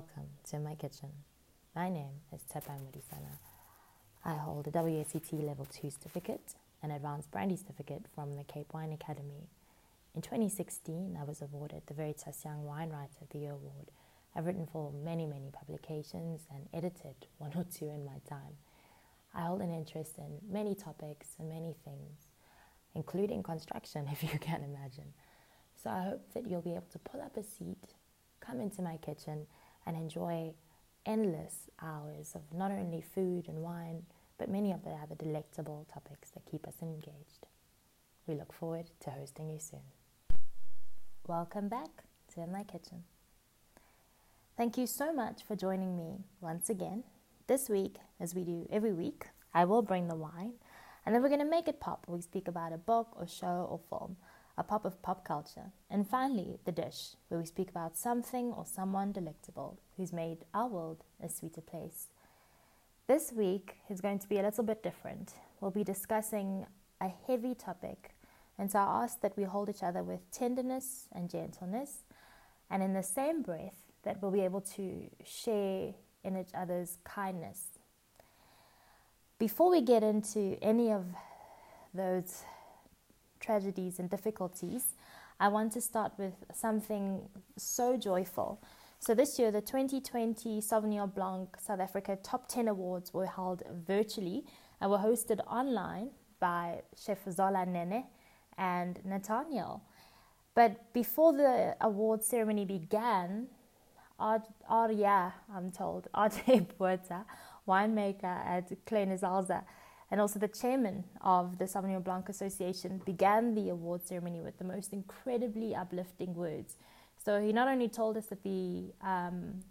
Welcome to my kitchen. My name is Tepai Murisana. I hold a WSET Level 2 certificate and Advanced Brandy certificate from the Cape Wine Academy. In 2016, I was awarded the Veritas Young Wine Writer of the Year award. I've written for many, many publications and edited one or two in my time. I hold an interest in many topics and many things, including construction, if you can imagine. So I hope that you'll be able to pull up a seat, come into my kitchen, and enjoy endless hours of not only food and wine, but many of the other delectable topics that keep us engaged. We look forward to hosting you soon. Welcome back to my kitchen. Thank you so much for joining me once again. This week, as we do every week, I will bring the wine and then we're going to make it pop. We speak about a book or show or film a pop of pop culture. And finally, the dish, where we speak about something or someone delectable who's made our world a sweeter place. This week is going to be a little bit different. We'll be discussing a heavy topic, and so I ask that we hold each other with tenderness and gentleness, and in the same breath, that we'll be able to share in each other's kindness. Before we get into any of those tragedies and difficulties, I want to start with something so joyful. So, this year, the 2020 Sauvignon Blanc South Africa Top 10 Awards were held virtually and were hosted online by Chef Zola Nene and Nathaniel. But before the award ceremony began, Arya, I'm told, RJ Botha, winemaker at Kleine Zalze, and also the chairman of the Sauvignon Blanc Association, began the award ceremony with the most incredibly uplifting words. So he not only told us that the um,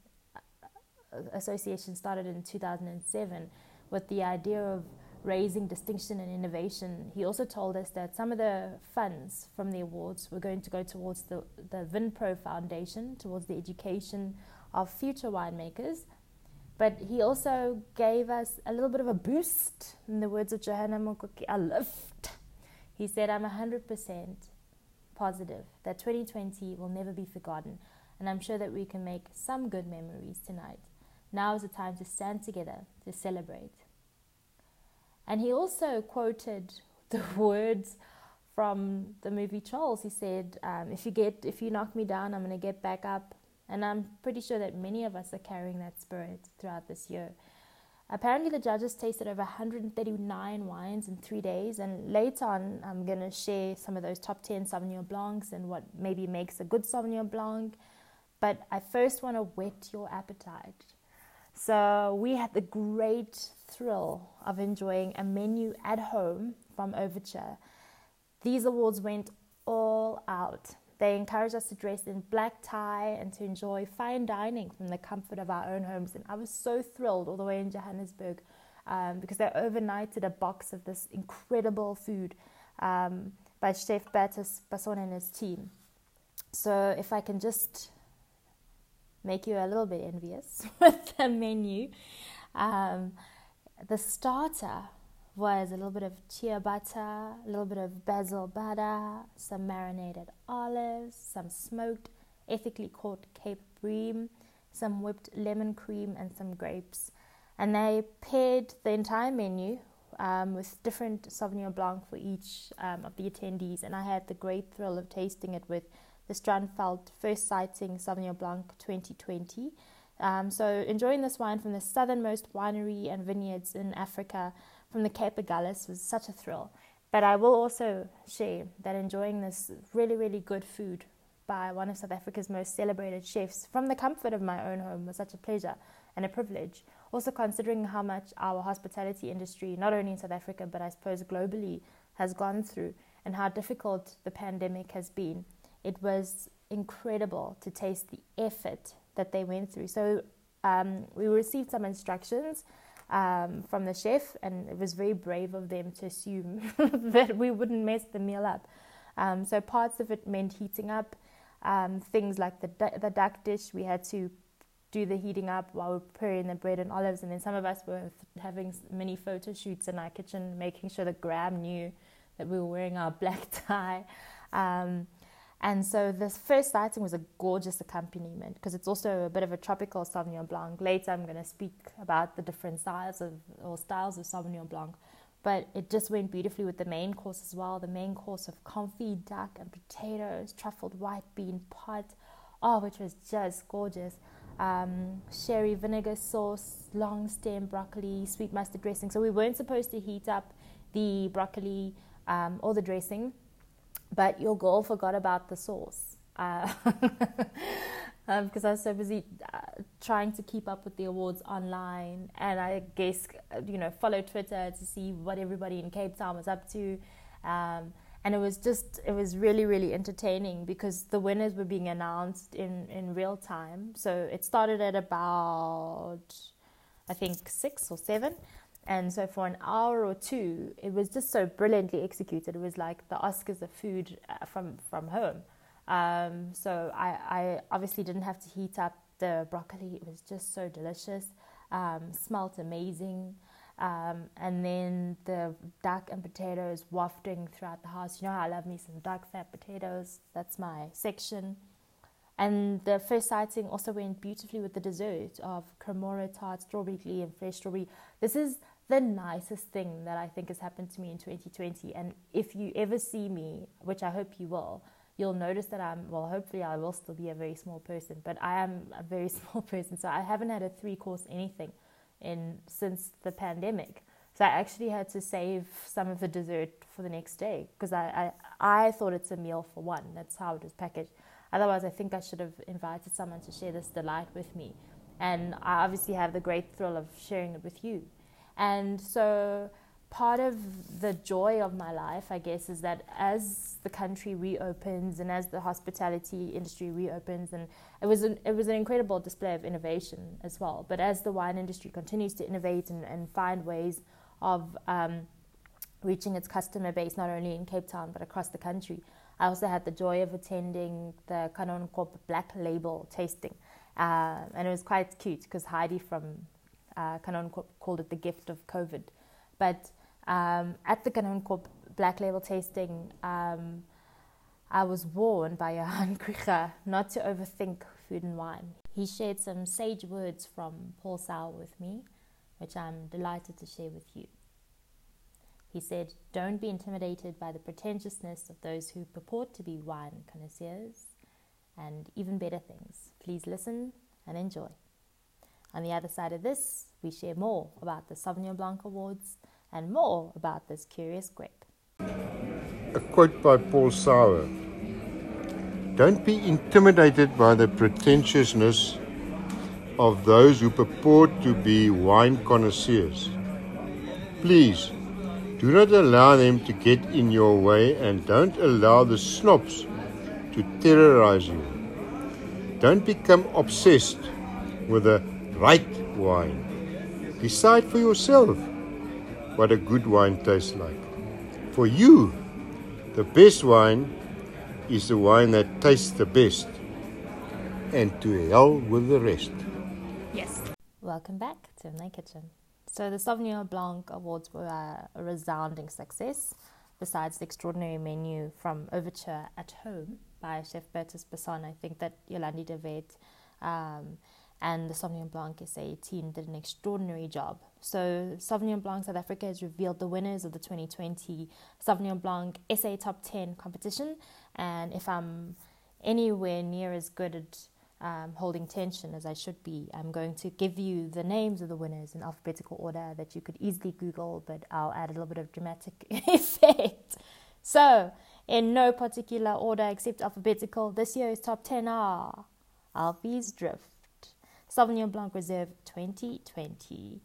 association started in 2007 with the idea of raising distinction and innovation, he also told us that some of the funds from the awards were going to go towards the, the VinPro Foundation, towards the education of future winemakers but he also gave us a little bit of a boost, in the words of Johanna Mokoki, a lift. He said, I'm 100% positive that 2020 will never be forgotten, and I'm sure that we can make some good memories tonight. Now is the time to stand together to celebrate. And he also quoted the words from the movie Trolls. He said, um, "If you get, if you knock me down, I'm going to get back up and I'm pretty sure that many of us are carrying that spirit throughout this year. Apparently, the judges tasted over 139 wines in three days, and later on, I'm going to share some of those top 10 Sauvignon Blancs and what maybe makes a good Sauvignon Blanc. But I first want to whet your appetite. So, we had the great thrill of enjoying a menu at home from Overture. These awards went all out. They encouraged us to dress in black tie and to enjoy fine dining from the comfort of our own homes. And I was so thrilled all the way in Johannesburg um, because they overnighted a box of this incredible food um, by Chef Bertus Basson and his team. So if I can just make you a little bit envious with the menu, um, the starter was a little bit of chia butter, a little bit of basil butter, some marinated olives, some smoked, ethically caught Cape bream, some whipped lemon cream, and some grapes. And they paired the entire menu um, with different Sauvignon Blanc for each um, of the attendees. And I had the great thrill of tasting it with the Strandveld First Sighting Sauvignon Blanc 2020. Um, so, enjoying this wine from the southernmost winery and vineyards in Africa from the Cape of Agulhas was such a thrill. But I will also share that enjoying this really, really good food by one of South Africa's most celebrated chefs from the comfort of my own home was such a pleasure and a privilege. Also, considering how much our hospitality industry, not only in South Africa but I suppose globally, has gone through and how difficult the pandemic has been, it was incredible to taste the effort that they went through. So, um, we received some instructions um, from the chef, and it was very brave of them to assume that we wouldn't mess the meal up. Um, so parts of it meant heating up. Um, things like the the duck dish, we had to do the heating up while we are preparing the bread and olives, and then some of us were having mini photo shoots in our kitchen, making sure that Graham knew that we were wearing our black tie. Um, And so this first sighting was a gorgeous accompaniment because it's also a bit of a tropical Sauvignon Blanc. Later, I'm going to speak about the different styles of or styles of Sauvignon Blanc, but it just went beautifully with the main course as well. The main course of confit duck and potatoes, truffled white bean pot, oh, which was just gorgeous. Um, sherry vinegar sauce, long stem broccoli, sweet mustard dressing. So we weren't supposed to heat up the broccoli um, or the dressing but your girl forgot about the sauce uh, um, because I was so busy uh, trying to keep up with the awards online, and I guess you know follow Twitter to see what everybody in Cape Town was up to. Um, and it was just it was really really entertaining because the winners were being announced in in real time. So it started at about i think 6 or 7 and so for an hour or two, it was just so brilliantly executed. It was like the Oscars of food uh, from from home. Um, so I, I obviously didn't have to heat up the broccoli. It was just so delicious. Um, smelt amazing. Um, and then the duck and potatoes wafting throughout the house. You know, how I love me some duck fat potatoes. That's my section. And the first sighting also went beautifully with the dessert of Cremora tart, strawberry glee, and fresh strawberry. This is the nicest thing that I think has happened to me in 2020. And if you ever see me, which I hope you will, you'll notice that I'm, well, hopefully I will still be a very small person, but I am a very small person. So I haven't had a three course anything in since the pandemic. So I actually had to save some of the dessert for the next day because I, I, I thought it's a meal for one. That's how it was packaged. Otherwise, I think I should have invited someone to share this delight with me. And I obviously have the great thrill of sharing it with you. And so part of the joy of my life, I guess, is that as the country reopens and as the hospitality industry reopens, and it was an, it was an incredible display of innovation as well. But as the wine industry continues to innovate and, and find ways of um, reaching its customer base, not only in Cape Town but across the country, I also had the joy of attending the Kanonkop Black Label tasting. Uh, and it was quite cute because Heidi from uh, Canon called it the gift of COVID. But um, at the Kanonkop Black Label tasting, um, I was warned by Johan Krige not to overthink food and wine. He shared some sage words from Paul Sauer with me, which I'm delighted to share with you. He said, Don't be intimidated by the pretentiousness of those who purport to be wine connoisseurs, and even better things. Please listen and enjoy. On the other side of this, we share more about the Sauvignon Blanc Awards and more about this curious grape. A quote by Paul Sauer Don't be intimidated by the pretentiousness of those who purport to be wine connoisseurs. Please do not allow them to get in your way and don't allow the snobs to terrorize you. Don't become obsessed with the right wine. Decide for yourself what a good wine tastes like. For you, the best wine is the wine that tastes the best. And to hell with the rest. Yes. Welcome back to my kitchen. So the Sauvignon Blanc Awards were a resounding success. Besides the extraordinary menu from Overture at Home by Chef Bertus Basson, I think that Yolandi de Wet um, and the Sauvignon Blanc SA team did an extraordinary job. So, Sauvignon Blanc South Africa has revealed the winners of the 2020 Sauvignon Blanc SA Top 10 competition. And if I'm anywhere near as good at um, holding tension as I should be, I'm going to give you the names of the winners in alphabetical order that you could easily Google, but I'll add a little bit of dramatic effect. So, in no particular order except alphabetical, this year's top 10 are Alvi's Drift. Sauvignon Blanc Reserve 2020.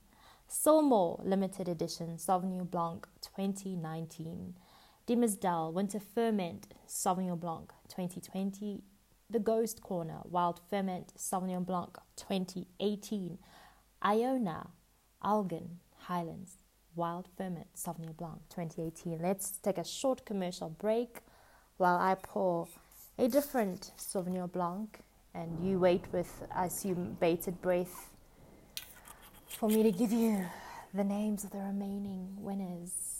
Cilmor Limited Edition Sauvignon Blanc 2019. Diemersdal Winter Ferment Sauvignon Blanc 2020. The Ghost Corner Wild Ferment Sauvignon Blanc 2018. Iona Elgin Highlands Wild Ferment Sauvignon Blanc 2018. Let's take a short commercial break while I pour a different Sauvignon Blanc and you wait with, I assume, bated breath for me to give you the names of the remaining winners.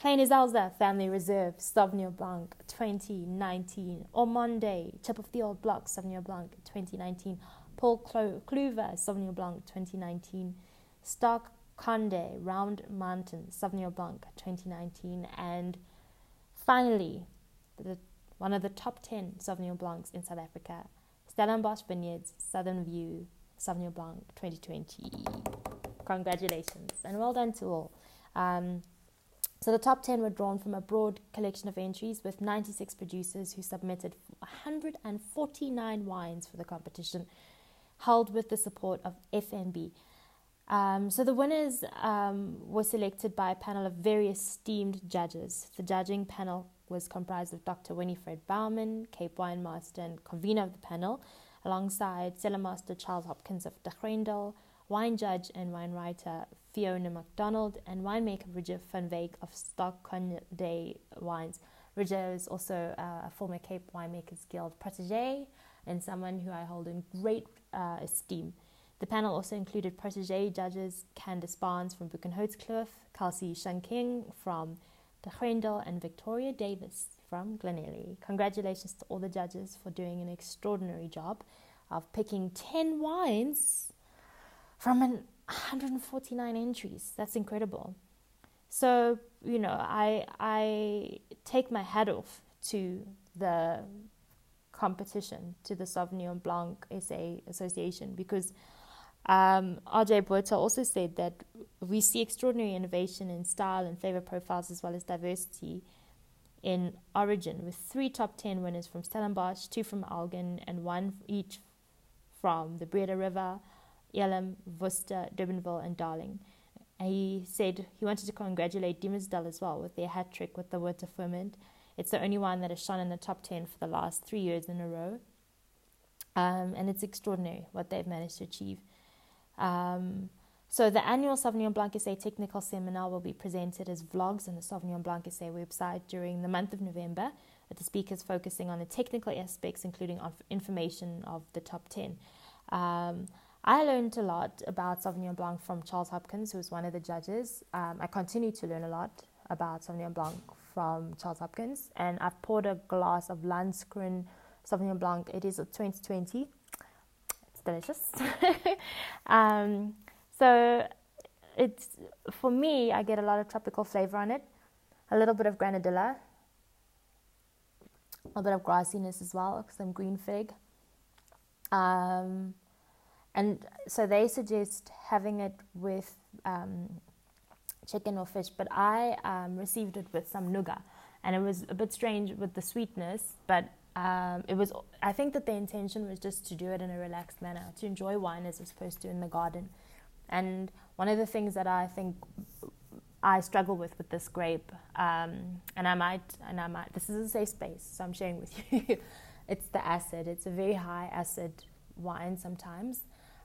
Kleine Zalze Family Reserve Sauvignon Blanc 2019. Ormonde Chip of the Old Block Sauvignon Blanc 2019. Paul Cluver Sauvignon Blanc 2019. Stark Conde Round Mountain Sauvignon Blanc 2019. And finally, the, one of the top 10 Sauvignon Blancs in South Africa, Stellenbosch Vineyards Southern View Sauvignon Blanc 2020. Congratulations and well done to all. Um, so the top 10 were drawn from a broad collection of entries with 96 producers who submitted 149 wines for the competition, held with the support of FNB. Um, so the winners um, were selected by a panel of very esteemed judges. The judging panel was comprised of Dr. Winifred Bowman, Cape Wine Master and convener of the panel, alongside Cellar Master Charles Hopkins of De Grendel, wine judge and wine writer Fiona MacDonald, and winemaker Roger van Wyk of Stark-Condé Wines. Roger is also uh, a former Cape Winemakers Guild protege and someone who I hold in great uh, esteem. The panel also included protege judges Candice Barnes from Boekenhoutskloof, Kelsey Shanking from De Grendel, and Victoria Davis from Glenelly. Congratulations to all the judges for doing an extraordinary job of picking 10 wines from an 149 entries. That's incredible. So, you know, I I take my hat off to the competition, to the Sauvignon Blanc SA Association, because um, RJ Botha also said that we see extraordinary innovation in style and flavor profiles as well as diversity in origin, with three top 10 winners from Stellenbosch, two from Elgin, and one each from the Breede River, Elim, Worcester, Durbanville, and Darling. And he said he wanted to congratulate Diemersdal as well with their hat trick with the water ferment. It's the only one that has shone in the top 10 for the last three years in a row. Um, and it's extraordinary what they've managed to achieve. Um, so the annual Sauvignon Blanc SA technical seminar will be presented as vlogs on the Sauvignon Blanc SA website during the month of November, with the speakers focusing on the technical aspects, including information of the top 10. Um, I learned a lot about Sauvignon Blanc from Charles Hopkins, who was one of the judges. Um, I continue to learn a lot about Sauvignon Blanc from Charles Hopkins, and I've poured a glass of Landskroon Sauvignon Blanc. It is a 2020. It's delicious. um, so it's for me, I get a lot of tropical flavor on it, a little bit of granadilla, a little bit of grassiness as well, some green fig. Um, and so they suggest having it with um, chicken or fish, but I um, received it with some nougat, and it was a bit strange with the sweetness, but um, it was. I think that the intention was just to do it in a relaxed manner, to enjoy wine as we're supposed to in the garden. And one of the things that I think I struggle with with this grape, um, and I might, and I might. This is a safe space, so I'm sharing with you. it's the acid. It's a very high acid wine sometimes,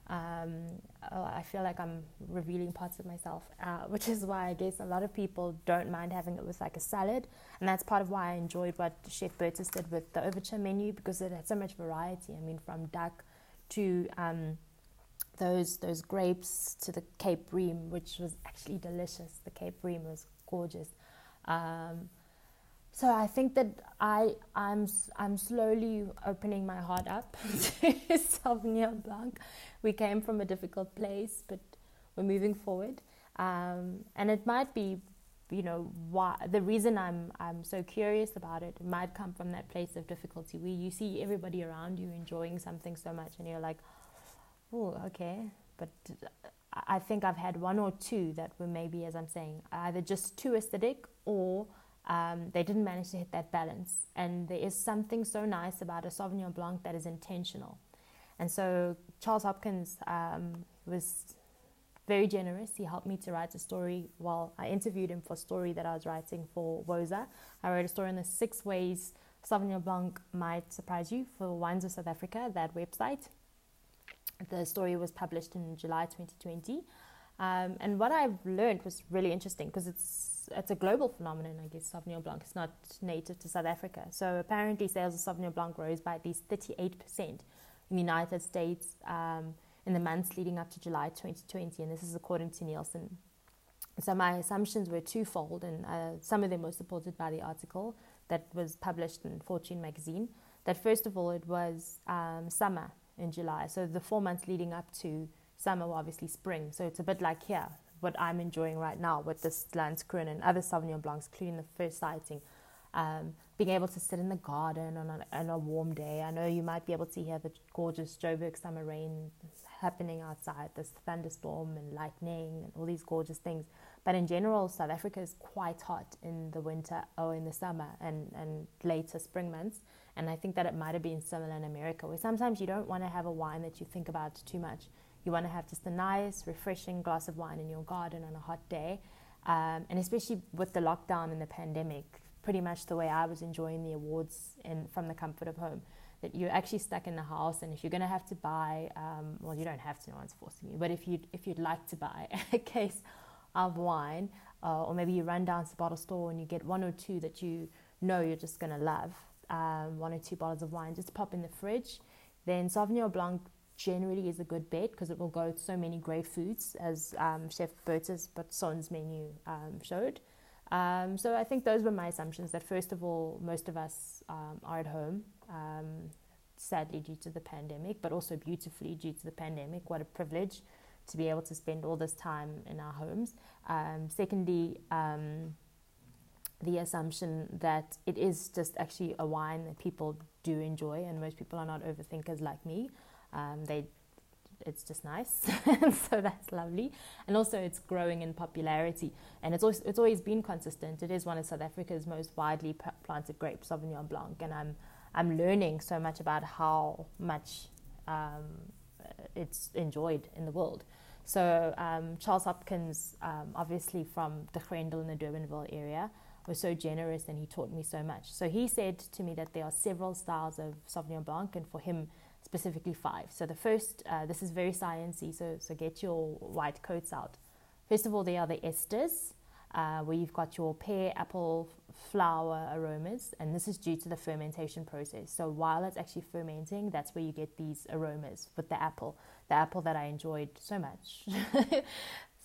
um, oh, I feel like I'm revealing parts of myself, uh, which is why I guess a lot of people don't mind having it with like a salad, and that's part of why I enjoyed what Chef Bertus did with the overture menu because it had so much variety. I mean, from duck to um, those those grapes to the Cape Bream, which was actually delicious. The Cape Bream was gorgeous. Um, so I think that I I'm I'm slowly opening my heart up to Sauvignon Blanc. We came from a difficult place, but we're moving forward. Um, and it might be, you know, why the reason I'm I'm so curious about it, it might come from that place of difficulty where you see everybody around you enjoying something so much, and you're like, oh, okay. But I think I've had one or two that were maybe, as I'm saying, either just too acidic or um, they didn't manage to hit that balance. And there is something so nice about a Sauvignon Blanc that is intentional. And so Charles Hopkins um, was very generous. He helped me to write a story while I interviewed him for a story that I was writing for WOSA. I wrote a story on the six ways Sauvignon Blanc might surprise you for Wines of South Africa, that website. The story was published in July 2020. Um, and what I've learned was really interesting because it's it's a global phenomenon, I guess, Sauvignon Blanc. It's not native to South Africa. So apparently sales of Sauvignon Blanc rose by at least 38% in the United States um, in the months leading up to July 2020, and this is according to Nielsen. so my assumptions were twofold, and uh, some of them were supported by the article that was published in Fortune magazine. That first of all, it was um, summer in July, so the four months leading up to summer were obviously spring. So it's a bit like here, what I'm enjoying right now with this Landskroon and other Sauvignon Blancs, including the first sighting. Um, being able to sit in the garden on a, on a, warm day. I know you might be able to hear the gorgeous Joburg summer rain happening outside, this thunderstorm and lightning and all these gorgeous things. But in general, South Africa is quite hot in the winter or in the summer and, and later spring months. And I think that it might have been similar in America, where sometimes you don't want to have a wine that you think about too much. You want to have just a nice, refreshing glass of wine in your garden on a hot day. Um, and especially with the lockdown and the pandemic, pretty much the way I was enjoying the awards in, from the comfort of home. That you're actually stuck in the house, and if you're going to have to buy, um, well, you don't have to. No one's forcing you. But if you if you'd like to buy a case of wine, uh, or maybe you run down to the bottle store and you get one or two that you know you're just going to love, um, one or two bottles of wine, just pop in the fridge. Then Sauvignon Blanc generally is a good bet because it will go with so many great foods, as um, Chef Bertus Basson's menu um, showed. Um, so I think those were my assumptions that first of all, most of us um, are at home, um, sadly due to the pandemic, but also beautifully due to the pandemic. What a privilege to be able to spend all this time in our homes. Um, secondly, the assumption that it is just actually a wine that people do enjoy, and most people are not overthinkers like me. Um, they it's just nice. so that's lovely. And also, it's growing in popularity. And it's always, it's always been consistent. It is one of South Africa's most widely planted grapes, Sauvignon Blanc. And I'm, I'm learning so much about how much um, it's enjoyed in the world. So, um, Charles Hopkins, um, obviously from the Grendel in the Durbanville area, was so generous and he taught me so much. So, he said to me that there are several styles of Sauvignon Blanc, and for him, specifically five. So the first, uh, this is very sciencey, so, so get your white coats out. First of all, there are the esters, uh, where you've got your pear, apple, flower aromas, and this is due to the fermentation process. So while it's actually fermenting, that's where you get these aromas with the apple. The apple that I enjoyed so much,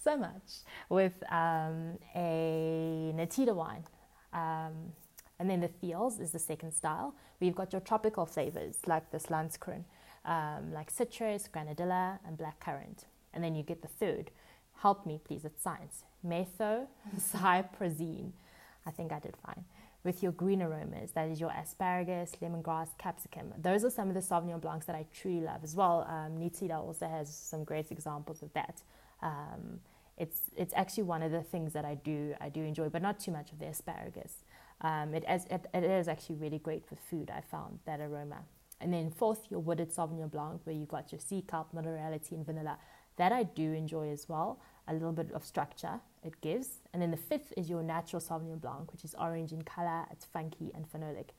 so much, with um, a Nitida wine. Um, and then the thiols is the second style, you've got your tropical flavors like this Landskroon, um, like citrus, granadilla, and blackcurrant. And then you get the third. Help me, please, it's science. Metho cyprosine. I think I did fine. With your green aromas, that is your asparagus, lemongrass, capsicum. Those are some of the Sauvignon Blancs that I truly love as well. Um, Nitida also has some great examples of that. Um, it's it's actually one of the things that I do I do enjoy, but not too much of the asparagus. Um, it, is, it, it is actually really great for food, I found, that aroma. And then fourth, your wooded Sauvignon Blanc, where you've got your sea kelp, minerality, and vanilla. That I do enjoy as well. A little bit of structure it gives. And then the fifth is your natural Sauvignon Blanc, which is orange in color, it's funky and phenolic.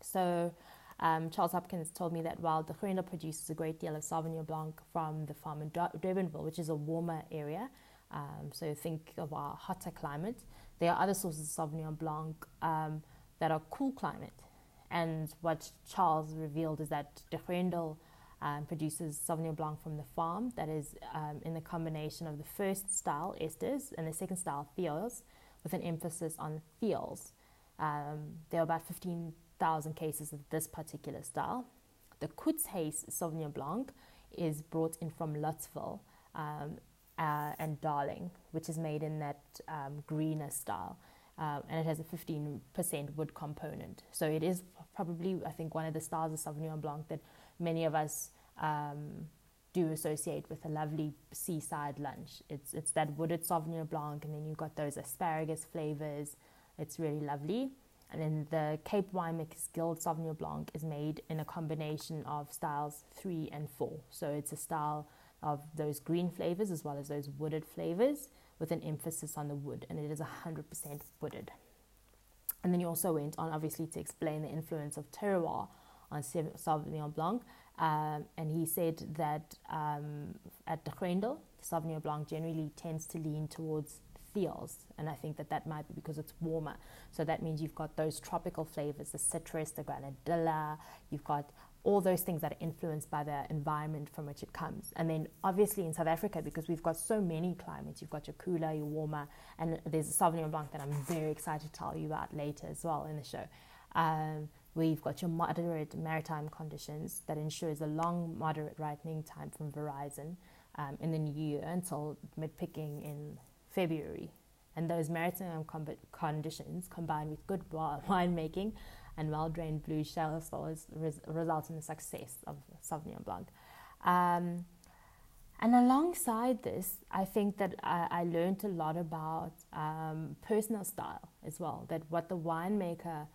So um, Charles Hopkins told me that while De Grendel produces a great deal of Sauvignon Blanc from the farm in Durbanville, which is a warmer area, um, so think of our hotter climate, there are other sources of Sauvignon Blanc um, that are cool climate. And what Charles revealed is that De Grendel um, produces Sauvignon Blanc from the farm that is um, in the combination of the first style esters and the second style thiols, with an emphasis on thiols. Um, there are about 15,000 cases of this particular style. The Koetshuis Sauvignon Blanc is brought in from Lutzville um, uh, and Darling, which is made in that um, greener style. Um, and it has a 15% wood component. So it is probably, I think, one of the styles of Sauvignon Blanc that many of us um, do associate with a lovely seaside lunch. It's, it's that wooded Sauvignon Blanc, and then you've got those asparagus flavors. It's really lovely. And then the Cape Winemakers Guild Sauvignon Blanc is made in a combination of styles three and four. So it's a style of those green flavors as well as those wooded flavors with an emphasis on the wood, and it is 100% wooded. And then he also went on, obviously, to explain the influence of terroir on Sauvignon Blanc. Um, and he said that um, at De Grendel, Sauvignon Blanc generally tends to lean towards thiols, and I think that that might be because it's warmer. So that means you've got those tropical flavors, the citrus, the granadilla, you've got all those things that are influenced by the environment from which it comes. And then obviously in South Africa, because we've got so many climates, you've got your cooler, your warmer, and there's a Sauvignon Blanc that I'm very excited to tell you about later as well in the show. Um, you've got your moderate maritime conditions that ensures a long, moderate ripening time from véraison um, in the new year until mid picking in February. And those maritime conditions combined with good winemaking and well drained blue shell soils res- result in the success of Sauvignon Blanc. Um, and alongside this, I think that I, I learned a lot about um, personal style as well. That what the winemaker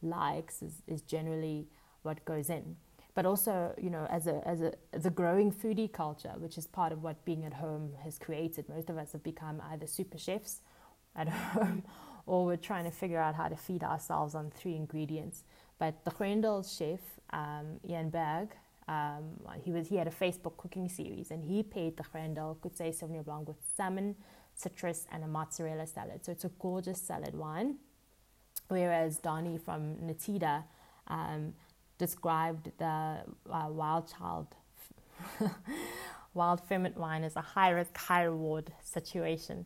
likes is, is generally what goes in. But also, you know, as a, as a a growing foodie culture, which is part of what being at home has created, most of us have become either super chefs at home or we're trying to figure out how to feed ourselves on three ingredients. But the Grendel chef, um, Ian Berg, um, he was he had a Facebook cooking series, and he paired the Grendel Koetshuis Sauvignon Blanc with salmon, citrus, and a mozzarella salad. So it's a gorgeous salad wine. Whereas Donnie from Nitida um, described the uh, wild child. wild ferment wine as a high risk, high reward situation.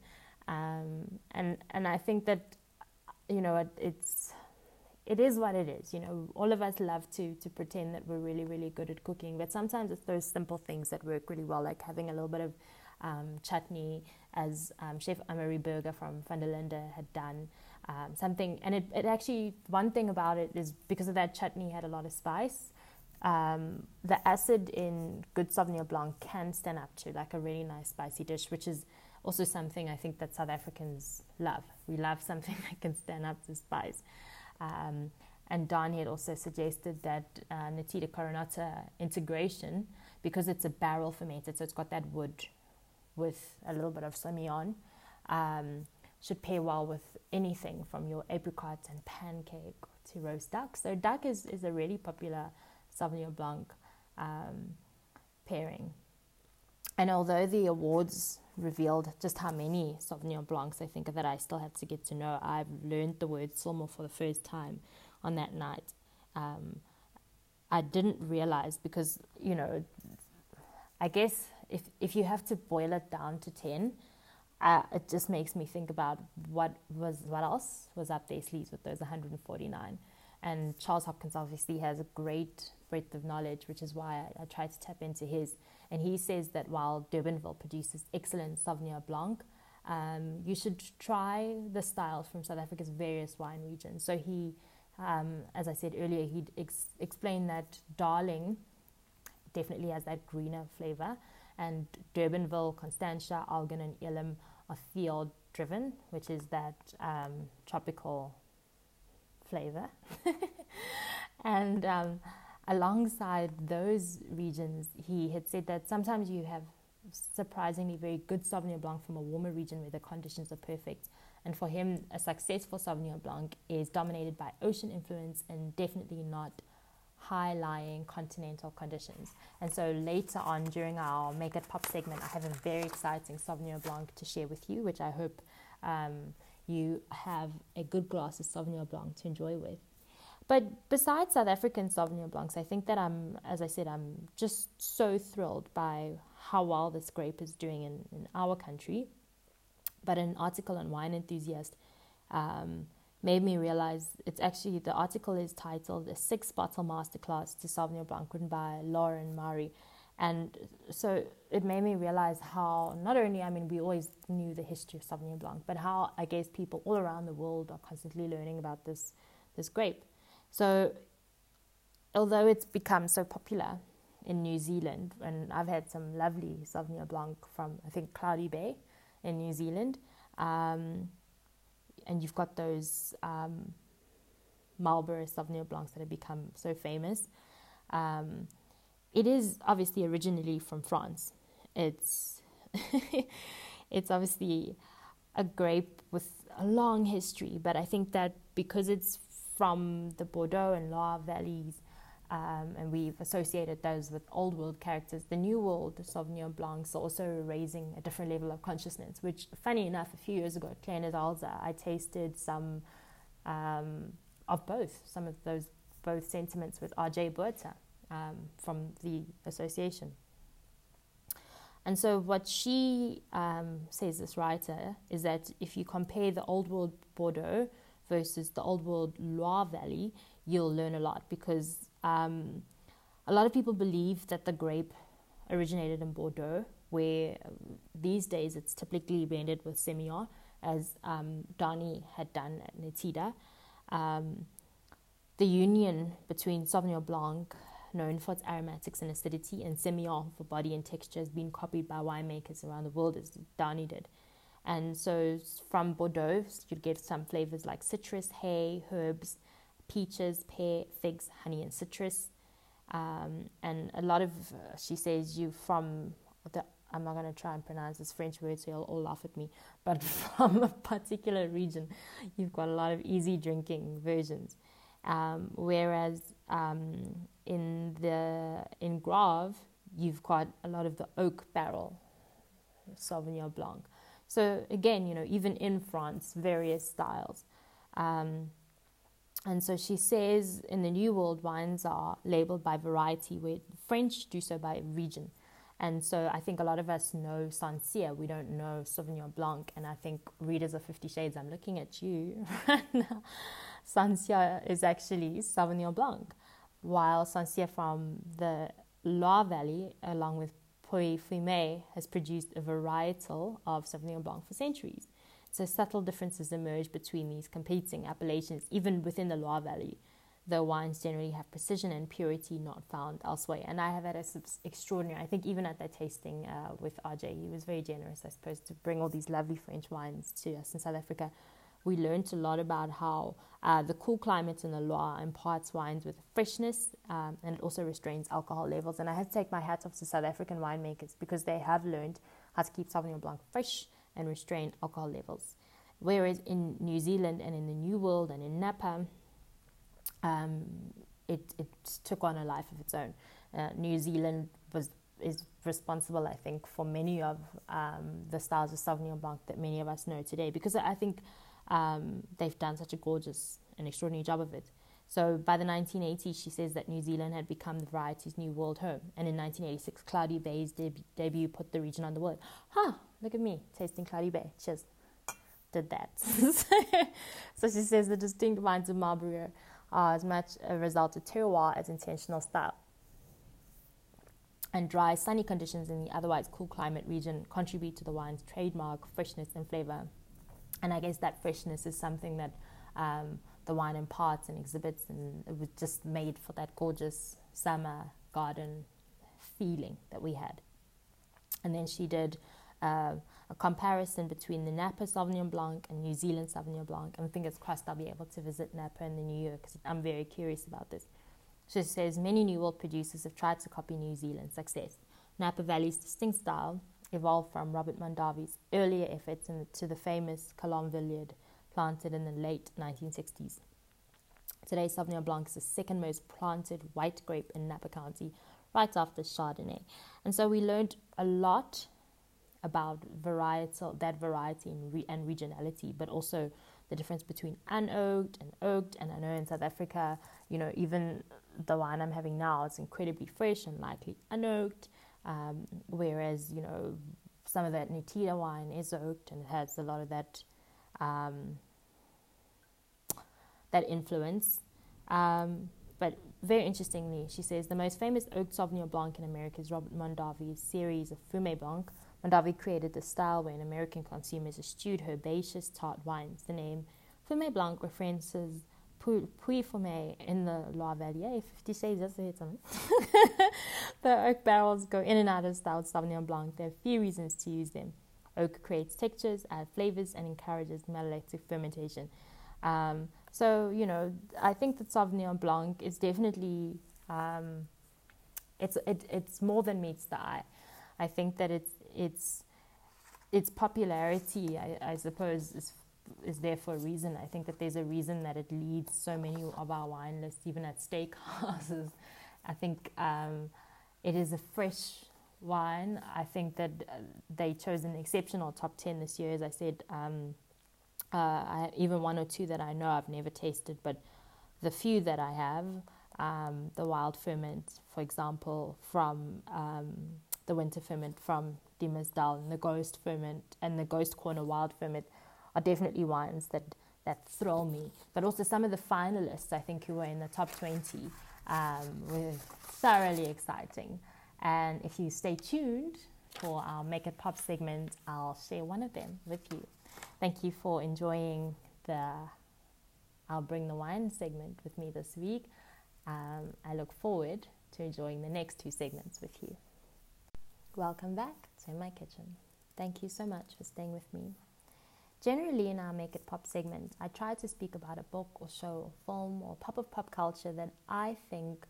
Um, and and I think that you know it, it's it is what it is. You know, all of us love to to pretend that we're really really good at cooking, but sometimes it's those simple things that work really well, like having a little bit of um, chutney, as um, Chef Amory Berger from Van had done. Um, something, and it, it actually one thing about it is because of that chutney had a lot of spice. Um, the acid in good Sauvignon Blanc can stand up to like a really nice spicy dish, which is also something I think that South Africans love. We love something that can stand up to spice. Um, and Don had also suggested that uh, Nitida Coronata integration, because it's a barrel fermented, so it's got that wood with a little bit of Semillon, um, should pair well with anything from your apricots and pancake to roast duck. So duck is, is a really popular Sauvignon Blanc um, pairing. And although the awards revealed just how many Sauvignon Blancs I think that I still have to get to know, I've learned the word Cilmor for the first time on that night. Um, I didn't realize because, you know, I guess if, if you have to boil it down to 10, uh, it just makes me think about what was what else was up their sleeves with those 149. And Charles Hopkins obviously has a great breadth of knowledge, which is why I, I try to tap into his. And he says that while Durbanville produces excellent Sauvignon Blanc, um, you should try the styles from South Africa's various wine regions. So he, um, as I said earlier, he ex- explained that Darling definitely has that greener flavor, and Durbanville, Constantia, Elgin, and Elim are field driven, which is that um, tropical flavor. and um, alongside those regions, he had said that sometimes you have surprisingly very good Sauvignon Blanc from a warmer region where the conditions are perfect. And for him, a successful Sauvignon Blanc is dominated by ocean influence and definitely not high lying continental conditions. And so later on during our Make It Pop segment, I have a very exciting Sauvignon Blanc to share with you, which I hope um, you have a good glass of Sauvignon Blanc to enjoy with. But besides South African Sauvignon Blancs, I think that I'm, as I said, I'm just so thrilled by how well this grape is doing in, in our country. But an article on Wine Enthusiast um, made me realize it's actually the article is titled "A Six Bottle Masterclass to Sauvignon Blanc," written by Lauren Mowery, and so it made me realize how not only I mean we always knew the history of Sauvignon Blanc, but how I guess people all around the world are constantly learning about this this grape. So although it's become so popular in New Zealand, and I've had some lovely Sauvignon Blanc from I think Cloudy Bay in New Zealand. Um, and you've got those um, Marlborough Sauvignon Blancs that have become so famous. Um, it is obviously originally from France. It's it's obviously a grape with a long history, but I think that because it's from the Bordeaux and Loire valleys, um, and we've associated those with old world characters. The new world Sauvignon Blancs are also raising a different level of consciousness, which, funny enough, a few years ago at Kleine Zalze, I tasted some um, of both, some of those both sentiments with RJ Botha. um, from the association. And so, what she um, says, this writer, is that if you compare the Old World Bordeaux versus the Old World Loire Valley, you'll learn a lot because um, a lot of people believe that the grape originated in Bordeaux, where these days it's typically blended with Semillon, as um, Dani had done at Nitida. Um, the union between Sauvignon Blanc, known for its aromatics and acidity, and Semillon for body and texture has been copied by winemakers around the world, as Dani did. And so from Bordeaux, you'd get some flavors like citrus, hay, herbs, peaches, pear, figs, honey, and citrus. Um, and a lot of, uh, she says, you from the, I'm not going to try and pronounce this French word, so you'll all laugh at me, but from a particular region, you've got a lot of easy drinking versions. Um, whereas um, in the in Graves, you've got a lot of the oak barrel Sauvignon Blanc. So again, you know, even in France, various styles. Um, and so she says in the New World, wines are labeled by variety, where French do so by region. And so I think a lot of us know Sancerre, we don't know Sauvignon Blanc. And I think readers of Fifty Shades, I'm looking at you right now. Sancerre is actually Sauvignon Blanc, while Sancerre from the Loire Valley, along with Pouilly-Fumé, has produced a varietal of Sauvignon Blanc for centuries. So subtle differences emerge between these competing appellations, even within the Loire Valley. The wines generally have precision and purity not found elsewhere. And I have had a extraordinary, I think even at that tasting uh, with RJ, he was very generous, I suppose, to bring all these lovely French wines to us in South Africa. We learned a lot about how uh, the cool climate in the Loire imparts wines with freshness um, and it also restrains alcohol levels. And I had to take my hat off to South African winemakers because they have learned how to keep Sauvignon Blanc fresh and restrain alcohol levels. Whereas in New Zealand and in the New World and in Napa, um, it, it took on a life of its own. Uh, New Zealand was is responsible, I think, for many of um, the styles of Sauvignon Blanc that many of us know today, because I think um, they've done such a gorgeous and extraordinary job of it. So by the 1980s, she says that New Zealand had become the variety's new world home. And in 1986, Cloudy Bay's deb- debut put the region on the world. Huh, look at me tasting Cloudy Bay. Cheers did that. so she says the distinct wines of Marlborough are as much a result of terroir as intentional style. And dry, sunny conditions in the otherwise cool climate region contribute to the wine's trademark freshness and flavor. And I guess that freshness is something that um, the wine imparts and exhibits, and it was just made for that gorgeous summer garden feeling that we had. And then she did uh, a comparison between the Napa Sauvignon Blanc and New Zealand Sauvignon Blanc. And fingers crossed I'll be able to visit Napa in the new year because I'm very curious about this. She says many New World producers have tried to copy New Zealand's success. Napa Valley's distinct style evolved from Robert Mondavi's earlier efforts to the famous Kalon vineyard planted in the late 1960s. Today, Sauvignon Blanc is the second most planted white grape in Napa County, right after Chardonnay. And so we learned a lot about varietal, that variety and, re, and regionality, but also the difference between unoaked and oaked. And I know in South Africa, you know, even the wine I'm having now is incredibly fresh and likely unoaked, um, whereas, you know, some of that Nitida wine is oaked and it has a lot of that um, that influence. Um, but very interestingly, she says the most famous oak Sauvignon Blanc in America is Robert Mondavi's series of Fumé Blanc, Mondavi created the style wherein American consumers eschewed herbaceous tart wines. The name Fumé Blanc references Pouilly-Fumé in the Loire Valley. 50 shades, that's it. the oak barrels go in and out of style Sauvignon Blanc. There are few reasons to use them. Oak creates textures, adds flavors, and encourages malolactic fermentation. Um, so, you know, I think that Sauvignon Blanc is definitely, um, it's, it, it's more than meets the eye. I think that it's its its popularity, I, I suppose, is is there for a reason. I think that there's a reason that it leads so many of our wine lists, even at steakhouses. I think um, it is a fresh wine. I think that uh, they chose an exceptional top 10 this year. As I said, um, uh, I even one or two that I know I've never tasted, but the few that I have, um, the wild ferment, for example, from um, the winter ferment from Diemersdal and the ghost ferment and the ghost corner wild ferment are definitely wines that, that thrill me. But also some of the finalists, I think, who were in the top 20 um, were thoroughly exciting. And if you stay tuned for our Make It Pop segment, I'll share one of them with you. Thank you for enjoying the I'll Bring the Wine segment with me this week. Um, I look forward to enjoying the next two segments with you. Welcome back to my kitchen. Thank you so much for staying with me. Generally, in our Make It Pop segment, I try to speak about a book or show or film or pop of pop culture that I think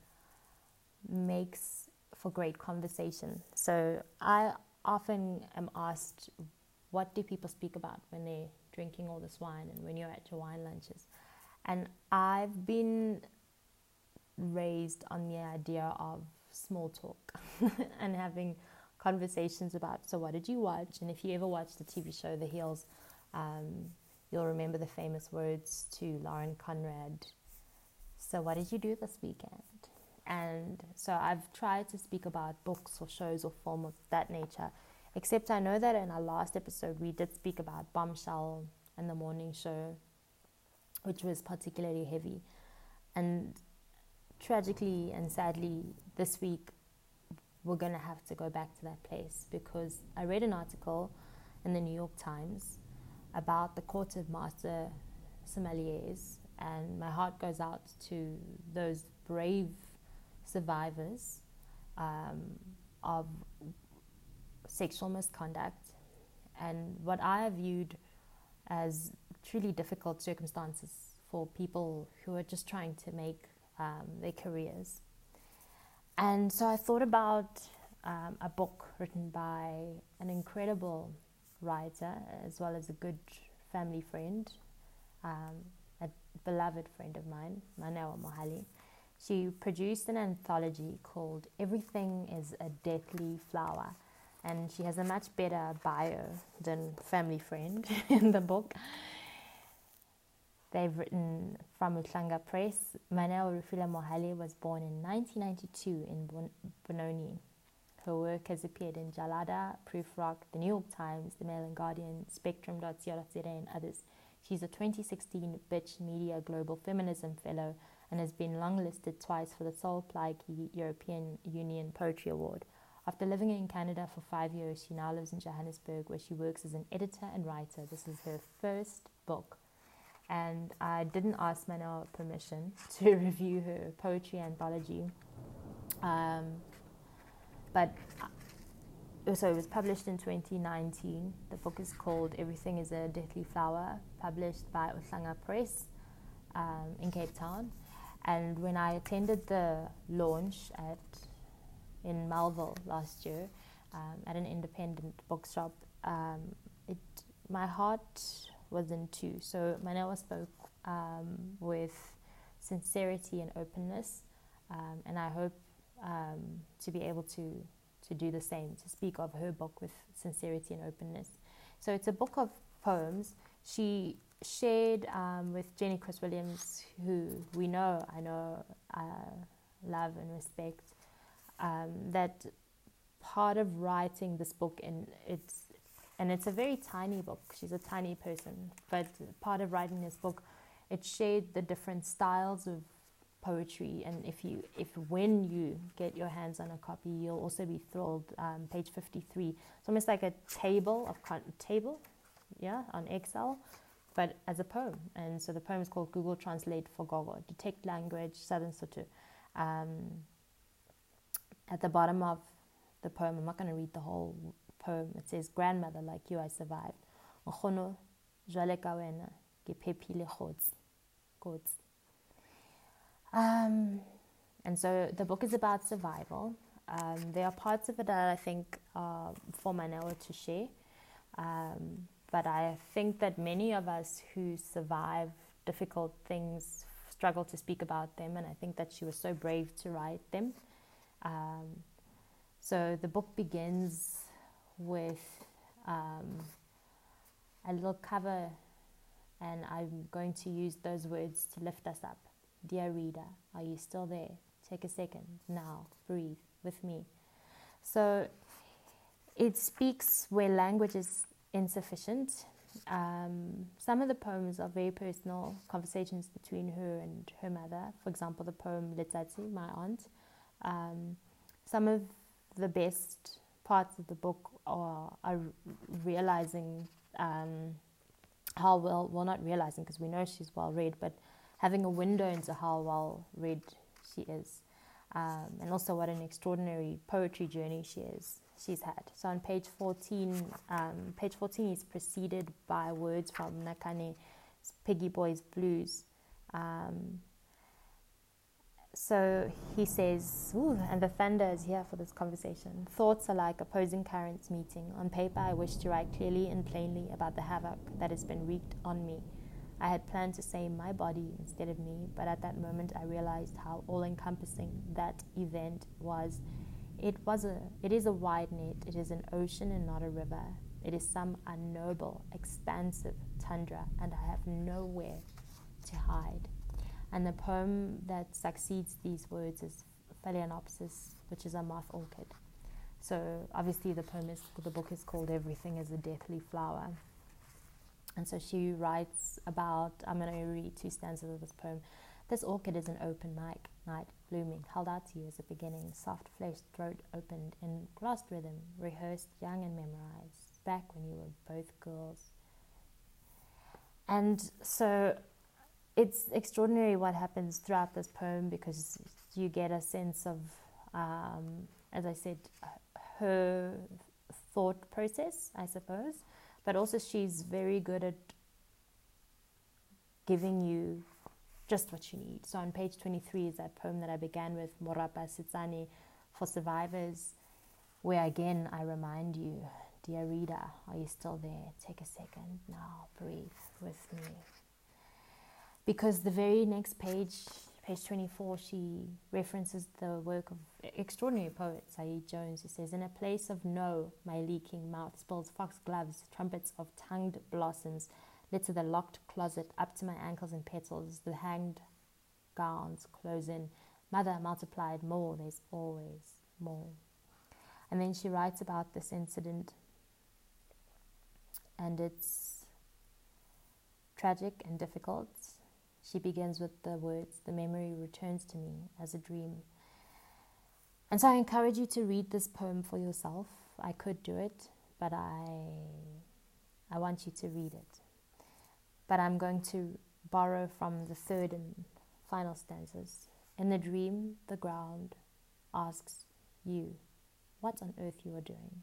makes for great conversation. So I often am asked, what do people speak about when they're drinking all this wine and when you're at your wine lunches? And I've been raised on the idea of small talk and having conversations about so what did you watch and if you ever watched the tv show the Hills um, you'll remember the famous words to lauren conrad so what did you do this weekend? And so i've tried to speak about books or shows or film of that nature except i know that in our last episode we did speak about bombshell and the morning show which was particularly heavy. And tragically and sadly this week we're going to have to go back to that place because I read an article in the New York Times about the Court of Master Sommeliers, and my heart goes out to those brave survivors um, of sexual misconduct and what I have viewed as truly difficult circumstances for people who are just trying to make um, their careers. And so I thought about um, a book written by an incredible writer as well as a good family friend, um, a beloved friend of mine, Maneo Mohale. She produced an anthology called Everything is a Deathly Flower. And she has a much better bio than family friend in the book. They've written from Uhlanga Press. Maneo Refiloe Mohale was born in 1992 in Benoni. Her work has appeared in Jalada, Prufrock, The New York Times, The Mail and Guardian, Spectrum.co.za, and others. She's a 2016 Bitch Media Global Feminism Fellow and has been longlisted twice for the Sol Plaatje European Union Poetry Award. After living in Canada for five years, she now lives in Johannesburg where she works as an editor and writer. This is her first book and I didn't ask Maneo permission to review her poetry anthology. Um, but uh, so it was published in 2019. The book is called Everything is a Deathly Flower, published by Uhlanga Press um, in Cape Town. And when I attended the launch at in Melville last year um, at an independent bookshop, um, it my heart was in two. So Maneo spoke um, with sincerity and openness, um, and I hope um, to be able to to do the same, to speak of her book with sincerity and openness. So it's a book of poems. She shared um, with Jenny Crwys-Williams, who we know, I know, uh, love and respect, um, that part of writing this book and it's and it's a very tiny book. She's a tiny person, but part of writing this book, it shared the different styles of poetry. And if you, if when you get your hands on a copy, you'll also be thrilled. Um, page fifty-three. It's almost like a table of con- table, yeah, on Excel, but as a poem. And so the poem is called Google Translate for Gogo. Detect language, Southern Sotho. Um, at the bottom of the poem, I'm not going to read the whole poem. It says, Grandmother, like you, I survived. Um, and so the book is about survival. Um, there are parts of it that I think are for Maneo to share. Um, but I think that many of us who survive difficult things struggle to speak about them, and I think that she was so brave to write them. Um, so the book begins with um, a little cover, and I'm going to use those words to lift us up. Dear reader, are you still there? Take a second now, breathe with me. So it speaks where language is insufficient. Um, some of the poems are very personal conversations between her and her mother. For example, the poem Letsatsi, my aunt. Um, some of the best parts of the book are, are realizing um, how well, well, not realizing because we know she's well read, but having a window into how well read she is. Um, and also what an extraordinary poetry journey she is she's had. So on page 14, um, page 14 is preceded by words from Nakhane Piggy Boys Blues. Um, so he says, and the thunder is here for this conversation. Thoughts are like opposing currents meeting. On paper, I wish to write clearly and plainly about the havoc that has been wreaked on me. I had planned to say my body instead of me, but at that moment I realized how all encompassing that event was. It was a it is a wide net, it is an ocean and not a river. It is some unknowable, expansive tundra, and I have nowhere to hide. And the poem that succeeds these words is Phalaenopsis, which is a moth orchid. So obviously the poem is the book is called Everything is a Deathly Flower. And so she writes about, I'm going to read two stanzas of this poem. This orchid is an open night, night blooming, held out to you as a beginning, soft fleshed throat opened in glossed rhythm, rehearsed young and memorized, back when you were both girls. And so it's extraordinary what happens throughout this poem because you get a sense of, um, as I said, her thought process, I suppose, but also she's very good at giving you just what you need. So on page 23 is that poem that I began with, Morapa Sitsani, for survivors, where again I remind you, dear reader, are you still there? Take a second now, breathe with me. Because the very next page, page 24, she references the work of extraordinary poet Saeed Jones, who says, In a place of no, my leaking mouth spills foxgloves, trumpets of tongued blossoms, lit to the locked closet, up to my ankles in petals, the hanged gowns close in. Mother multiplied more, there's always more. And then she writes about this incident, and it's tragic and difficult she begins with the words, The memory returns to me as a dream. And so I encourage you to read this poem for yourself. I could do it, but I, I want you to read it. But I'm going to borrow from the third and final stanzas. In the dream, the ground asks you what on earth you are doing.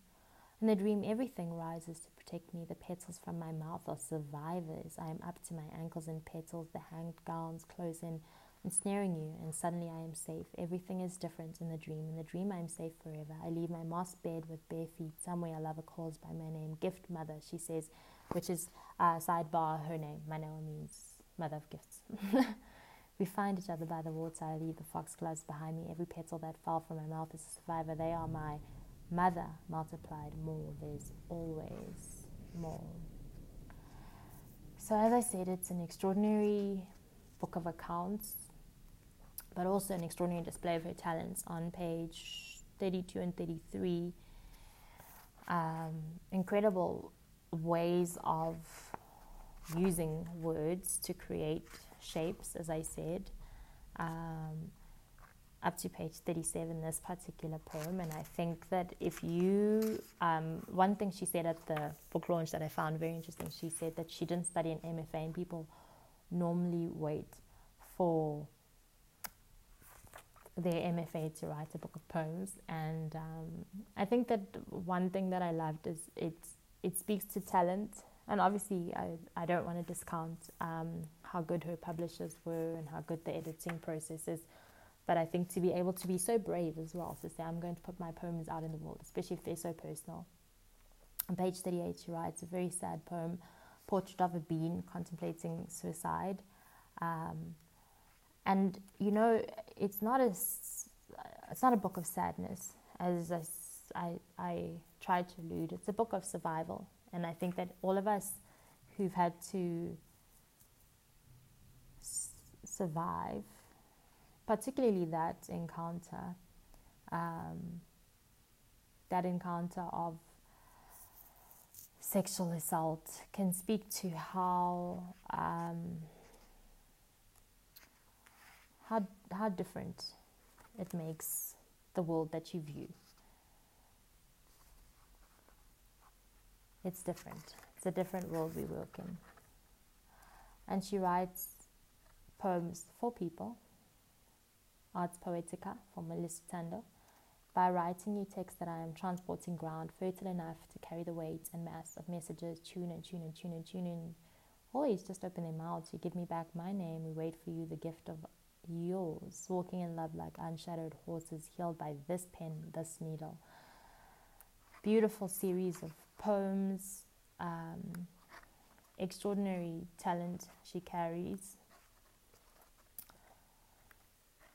In the dream, everything rises to protect me. The petals from my mouth are survivors. I am up to my ankles in petals. The hanged gowns close in, ensnaring you, and suddenly I am safe. Everything is different in the dream. In the dream, I am safe forever. I leave my moss bed with bare feet. Somewhere a lover calls by my name. Gift mother, she says, which is uh, sidebar her name. Maneo means mother of gifts. We find each other by the water. I leave the foxgloves behind me. Every petal that fell from my mouth is a survivor. They are my mother multiplied more, there's always more. So, as I said, it's an extraordinary book of accounts, but also an extraordinary display of her talents on page 32 and 33. Um, incredible ways of using words to create shapes, as I said. Um, up to page 37, this particular poem. And I think that if you, um, one thing she said at the book launch that I found very interesting, she said that she didn't study an MFA, and people normally wait for their MFA to write a book of poems. And um, I think that one thing that I loved is it, it speaks to talent. And obviously, I, I don't want to discount um, how good her publishers were and how good the editing process is but I think to be able to be so brave as well, to say, I'm going to put my poems out in the world, especially if they're so personal. On page 38, she writes a very sad poem, Portrait of a Bean Contemplating Suicide. Um, and, you know, it's not, a, it's not a book of sadness, as I, I, I tried to allude. It's a book of survival. And I think that all of us who've had to survive particularly that encounter, um, that encounter of sexual assault can speak to how um, how how different it makes the world that you view. It's different. It's a different world we work in. And she writes poems for people, Ars Poetica for Melissa Tando. By writing you text that I am transporting ground fertile enough to carry the weight and mass of messages, tune and tune and tune and tune in. Always just open their mouths. You give me back my name. We wait for you, the gift of yours. Walking in love like unshadowed horses, healed by this pen, this needle. Beautiful series of poems, um, extraordinary talent she carries.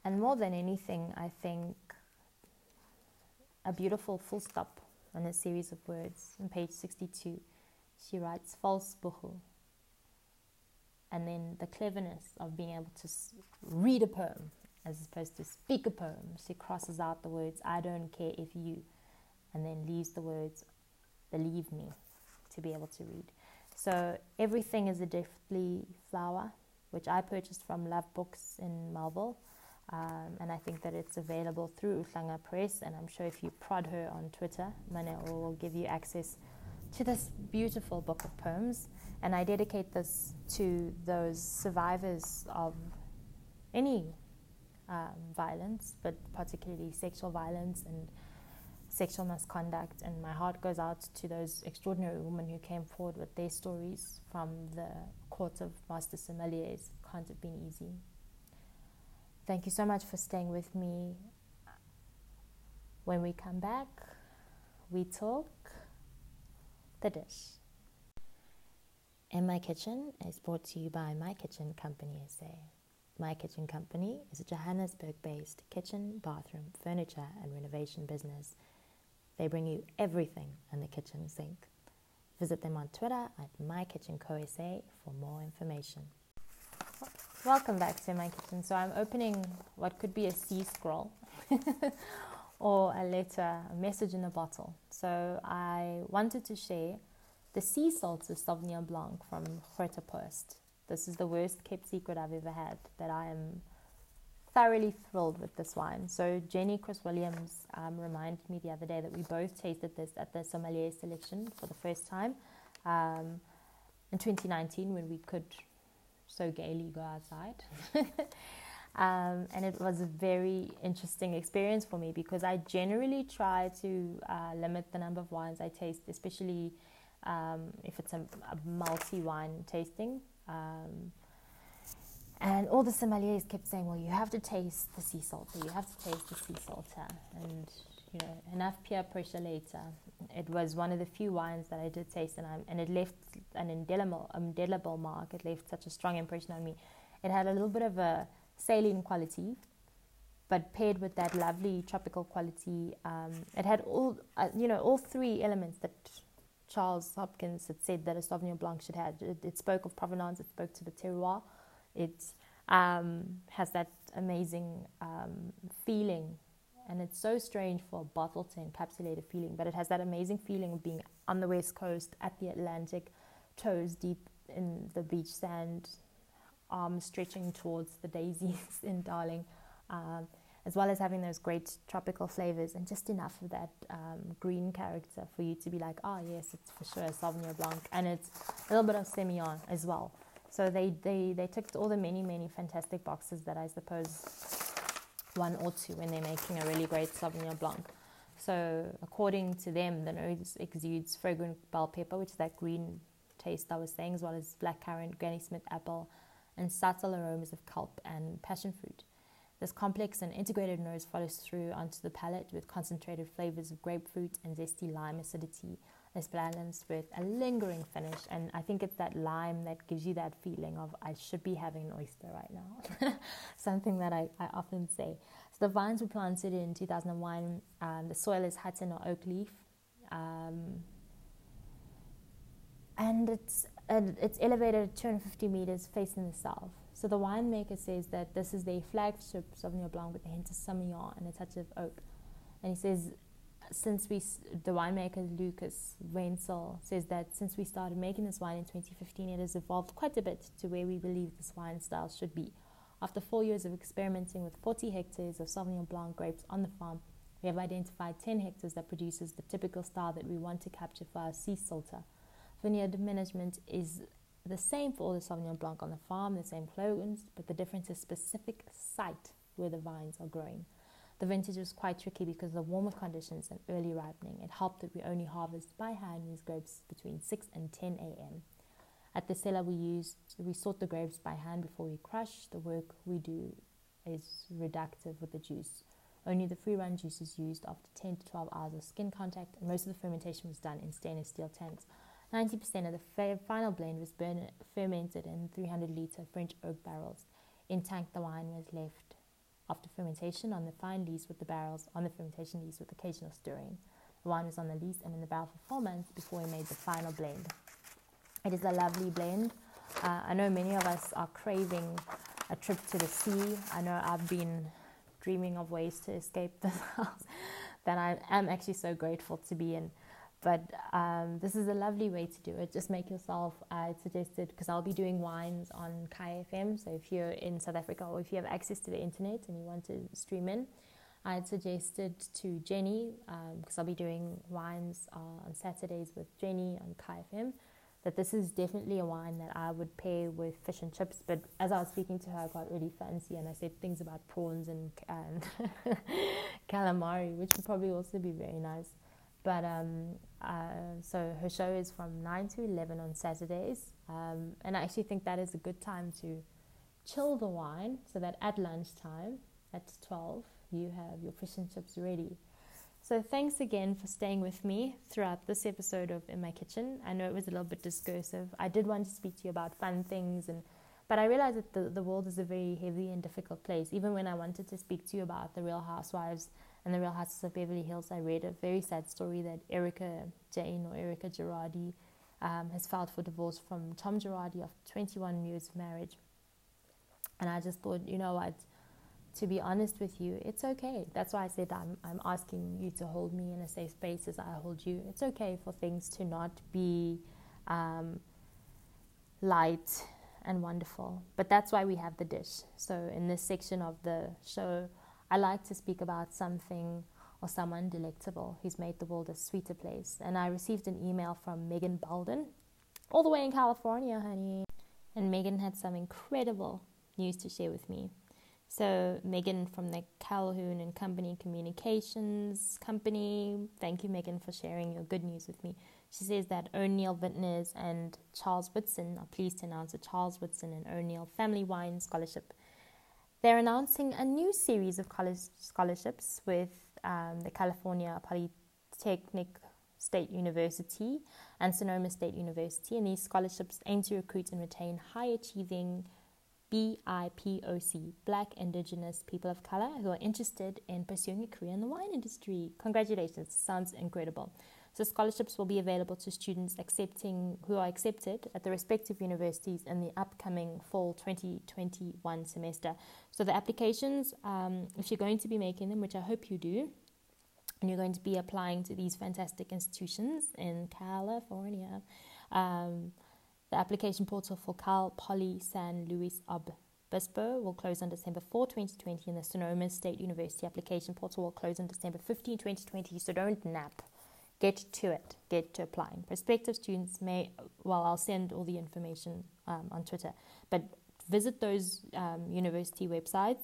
And more than anything, I think a beautiful full stop on a series of words on page 62. She writes false buhu. And then the cleverness of being able to read a poem as opposed to speak a poem. She crosses out the words, I don't care if you, and then leaves the words, believe me, to be able to read. So everything is a Deathly flower, which I purchased from Love Books in Melville. Um, and I think that it's available through Uhlanga Press. And I'm sure if you prod her on Twitter, Maneo will give you access to this beautiful book of poems. And I dedicate this to those survivors of any um, violence, but particularly sexual violence and sexual misconduct. And my heart goes out to those extraordinary women who came forward with their stories from the court of master sommeliers. Can't have been easy. Thank you so much for staying with me. When we come back, we talk the dish. My Kitchen is brought to you by My Kitchen Company SA. My Kitchen Company is a Johannesburg based kitchen, bathroom, furniture, and renovation business. They bring you everything in the kitchen sink. Visit them on Twitter at MyKitchenCoSA for more information. Welcome back to my kitchen. So I'm opening what could be a sea scroll or a letter, a message in a bottle. So I wanted to share the sea salt of Sauvignon Blanc from Groote Post. This is the worst kept secret I've ever had that I am thoroughly thrilled with this wine. So Jenny Crwys-Williams um, reminded me the other day that we both tasted this at the sommelier selection for the first time um, in 2019 when we could so gaily go outside. um, and it was a very interesting experience for me because I generally try to uh, limit the number of wines I taste, especially um, if it's a, a multi wine tasting. Um, and all the sommeliers kept saying, "Well, you have to taste the Seasalter. You have to taste the sea salt," And you know, enough peer pressure later, it was one of the few wines that I did taste, and, I, and it left an indelible, indelible mark. It left such a strong impression on me. It had a little bit of a saline quality, but paired with that lovely tropical quality, um, it had all uh, you know all three elements that Charles Hopkins had said that a Sauvignon Blanc should have. It, it spoke of provenance, it spoke to the terroir, it um, has that amazing um, feeling and it's so strange for a bottle to encapsulate a feeling, but it has that amazing feeling of being on the west coast at the Atlantic, toes deep in the beach sand, arms stretching towards the daisies in Darling, um, as well as having those great tropical flavors and just enough of that um, green character for you to be like, oh yes, it's for sure a Sauvignon Blanc, and it's a little bit of Semillon as well. So they, they, they ticked all the many, many fantastic boxes that I suppose one or two when they're making a really great Sauvignon Blanc. So, according to them, the nose exudes fragrant bell pepper, which is that green taste I was saying, as well as black currant, Granny Smith apple, and subtle aromas of kelp and passion fruit. This complex and integrated nose follows through onto the palate with concentrated flavors of grapefruit and zesty lime acidity, is balanced with a lingering finish. And I think it's that lime that gives you that feeling of, I should be having an oyster right now. Something that I, I often say. So the vines were planted in 2001. Um, the soil is Hutton or oak leaf. Um, and it's, it's elevated 250 meters facing the south. So the winemaker says that this is their flagship Sauvignon Blanc with a hint of Semillon and a touch of oak. And he says, since we, the winemaker Lukas Wentzel says that since we started making this wine in 2015, it has evolved quite a bit to where we believe this wine style should be. After four years of experimenting with 40 hectares of Sauvignon Blanc grapes on the farm, we have identified 10 hectares that produces the typical style that we want to capture for our Seasalter. Vineyard management is the same for all the Sauvignon Blanc on the farm, the same clones, but the difference is specific site where the vines are growing. The vintage was quite tricky because of the warmer conditions and early ripening. It helped that we only harvest by hand these grapes between 6 and 10 a.m. At the cellar, we use we sort the grapes by hand before we crush. The work we do is reductive with the juice. Only the free run juice is used after 10 to 12 hours of skin contact, and most of the fermentation was done in stainless steel tanks. 90% of the final blend was fermented in 300 litre French oak barrels. In tank, the wine was left after fermentation on the fine lees with the barrels on the fermentation lees with occasional stirring. The wine was on the lees and in the barrel for four months before we made the final blend. It is a lovely blend. Uh, I know many of us are craving a trip to the sea. I know I've been dreaming of ways to escape this house that I am actually so grateful to be in. But um, this is a lovely way to do it. Just make yourself, I suggested, because I'll be doing wines on Kaya FM. So if you're in South Africa or if you have access to the internet and you want to stream in, I had suggested to Jenny, because um, I'll be doing wines uh, on Saturdays with Jenny on Kaya FM that this is definitely a wine that I would pair with fish and chips. But as I was speaking to her, I got really fancy and I said things about prawns and, and calamari, which would probably also be very nice. But um, uh, so her show is from 9 to 11 on Saturdays. Um, and I actually think that is a good time to chill the wine so that at lunchtime, at 12, you have your fish and chips ready. So thanks again for staying with me throughout this episode of In My Kitchen. I know it was a little bit discursive. I did want to speak to you about fun things and but I realized that the, the world is a very heavy and difficult place. Even when I wanted to speak to you about the Real Housewives and the Real Houses of Beverly Hills, I read a very sad story that Erika Jayne or Erika Girardi um, has filed for divorce from Tom Girardi after 21 years of marriage. And I just thought, you know what? to be honest with you, it's okay. That's why I said I'm, I'm asking you to hold me in a safe space as I hold you. It's okay for things to not be um, light and wonderful. But that's why we have the dish. So, in this section of the show, I like to speak about something or someone delectable who's made the world a sweeter place. And I received an email from Megan Belden, all the way in California, honey. And Megan had some incredible news to share with me. So, Megan from the Calhoun and Company Communications Company, thank you, Megan, for sharing your good news with me. She says that O'Neill Vintners and Charles Woodson are pleased to announce a Charles Woodson and O'Neill Family Wine Scholarship. They're announcing a new series of college scholarships with um, the California Polytechnic State University and Sonoma State University, and these scholarships aim to recruit and retain high achieving BIPOC, Black Indigenous People of Color, who are interested in pursuing a career in the wine industry. Congratulations, sounds incredible. So scholarships will be available to students accepting who are accepted at the respective universities in the upcoming fall 2021 semester. So the applications, um, if you're going to be making them, which I hope you do, and you're going to be applying to these fantastic institutions in California. Um, the application portal for Cal Poly San Luis Obispo will close on December 4, 2020, and the Sonoma State University application portal will close on December 15, 2020. So don't nap. Get to it. Get to applying. Prospective students may, well, I'll send all the information um, on Twitter, but visit those um, university websites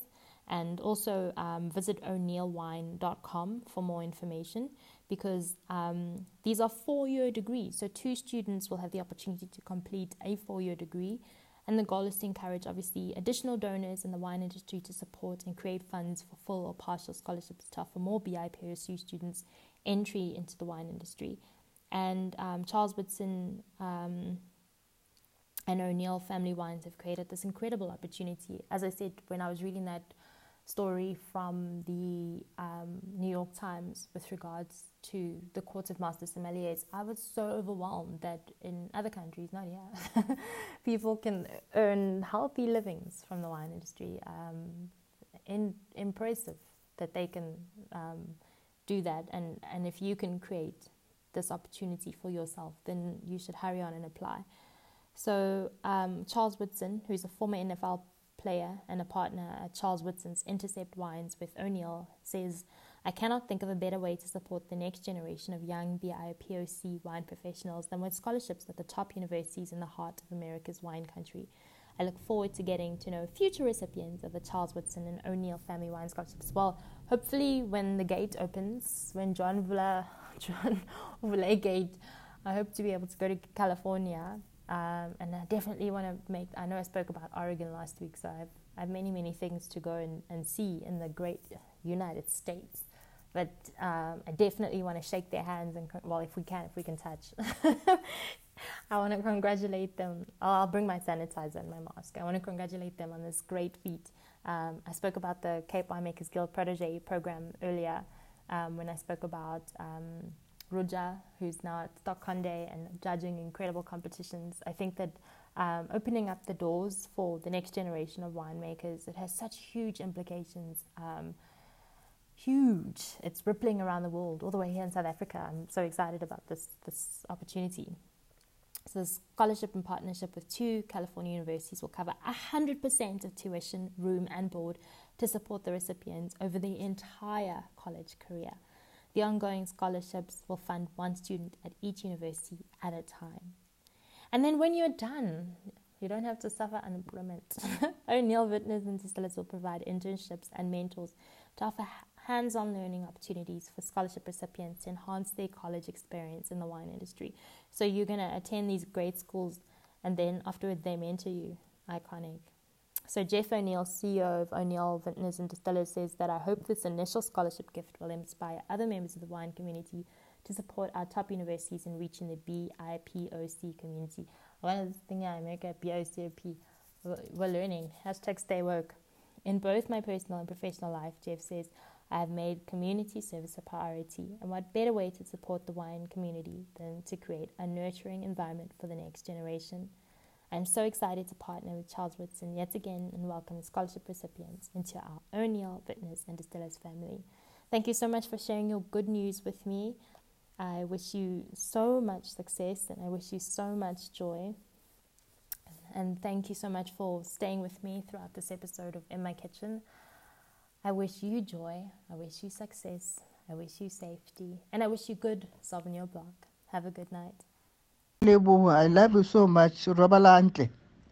and also um, visit o'neillwine.com for more information because um, these are four year degrees. So, two students will have the opportunity to complete a four year degree. And the goal is to encourage, obviously, additional donors in the wine industry to support and create funds for full or partial scholarships to offer more BIPOC students entry into the wine industry. And um, Charles Woodson um, and O'Neill Family Wines have created this incredible opportunity. As I said, when I was reading that story from the um, New York Times with regards to the Court of Master Sommeliers, I was so overwhelmed that in other countries, not here, people can earn healthy livings from the wine industry. Um, in, impressive that they can um, do that, and, and if you can create this opportunity for yourself, then you should hurry on and apply. So, um, Charles Woodson, who's a former NFL player and a partner at Charles Woodson's Intercept Wines with O'Neill, says, I cannot think of a better way to support the next generation of young BIPOC wine professionals than with scholarships at the top universities in the heart of America's wine country. I look forward to getting to know future recipients of the Charles Woodson and O'Neill Family Wine Scholarships. Well, hopefully, when the gate opens, when John Vula, John Vula Gate, I hope to be able to go to California um, and I definitely want to make, I know I spoke about Oregon last week, so I've, I have many, many things to go and, and see in the great United States. But um, I definitely want to shake their hands and, well, if we can, if we can touch. I want to congratulate them. I'll bring my sanitizer and my mask. I want to congratulate them on this great feat. Um, I spoke about the Cape Winemakers Guild Protege program earlier um, when I spoke about um, Ruja, who's now at Stark-Condé and judging incredible competitions. I think that um, opening up the doors for the next generation of winemakers, it has such huge implications. Um, huge. It's rippling around the world, all the way here in South Africa. I'm so excited about this this opportunity. The scholarship and partnership with two California universities will cover 100% of tuition, room, and board to support the recipients over the entire college career. The ongoing scholarships will fund one student at each university at a time. And then when you're done, you don't have to suffer unemployment. O'Neill Vintners and Distillers will provide internships and mentors to offer hands on learning opportunities for scholarship recipients to enhance their college experience in the wine industry. So you're going to attend these great schools and then afterward they mentor you. Iconic. So Jeff O'Neill, CEO of O'Neill Vintners and Distillers, says that I hope this initial scholarship gift will inspire other members of the wine community to support our top universities in reaching the BIPOC community. One of the things I make at BIPOC, we're learning. Hashtag stay woke. In both my personal and professional life, Jeff says, I have made community service a priority, and what better way to support the wine community than to create a nurturing environment for the next generation? I'm so excited to partner with Charles Woodson yet again and welcome the scholarship recipients into our O'Neill Vintners and Distillers family. Thank you so much for sharing your good news with me. I wish you so much success and I wish you so much joy. And thank you so much for staying with me throughout this episode of In My Kitchen. I wish you joy. I wish you success. I wish you safety. And I wish you good Sauvignon Blanc. Have a good night. i love you so much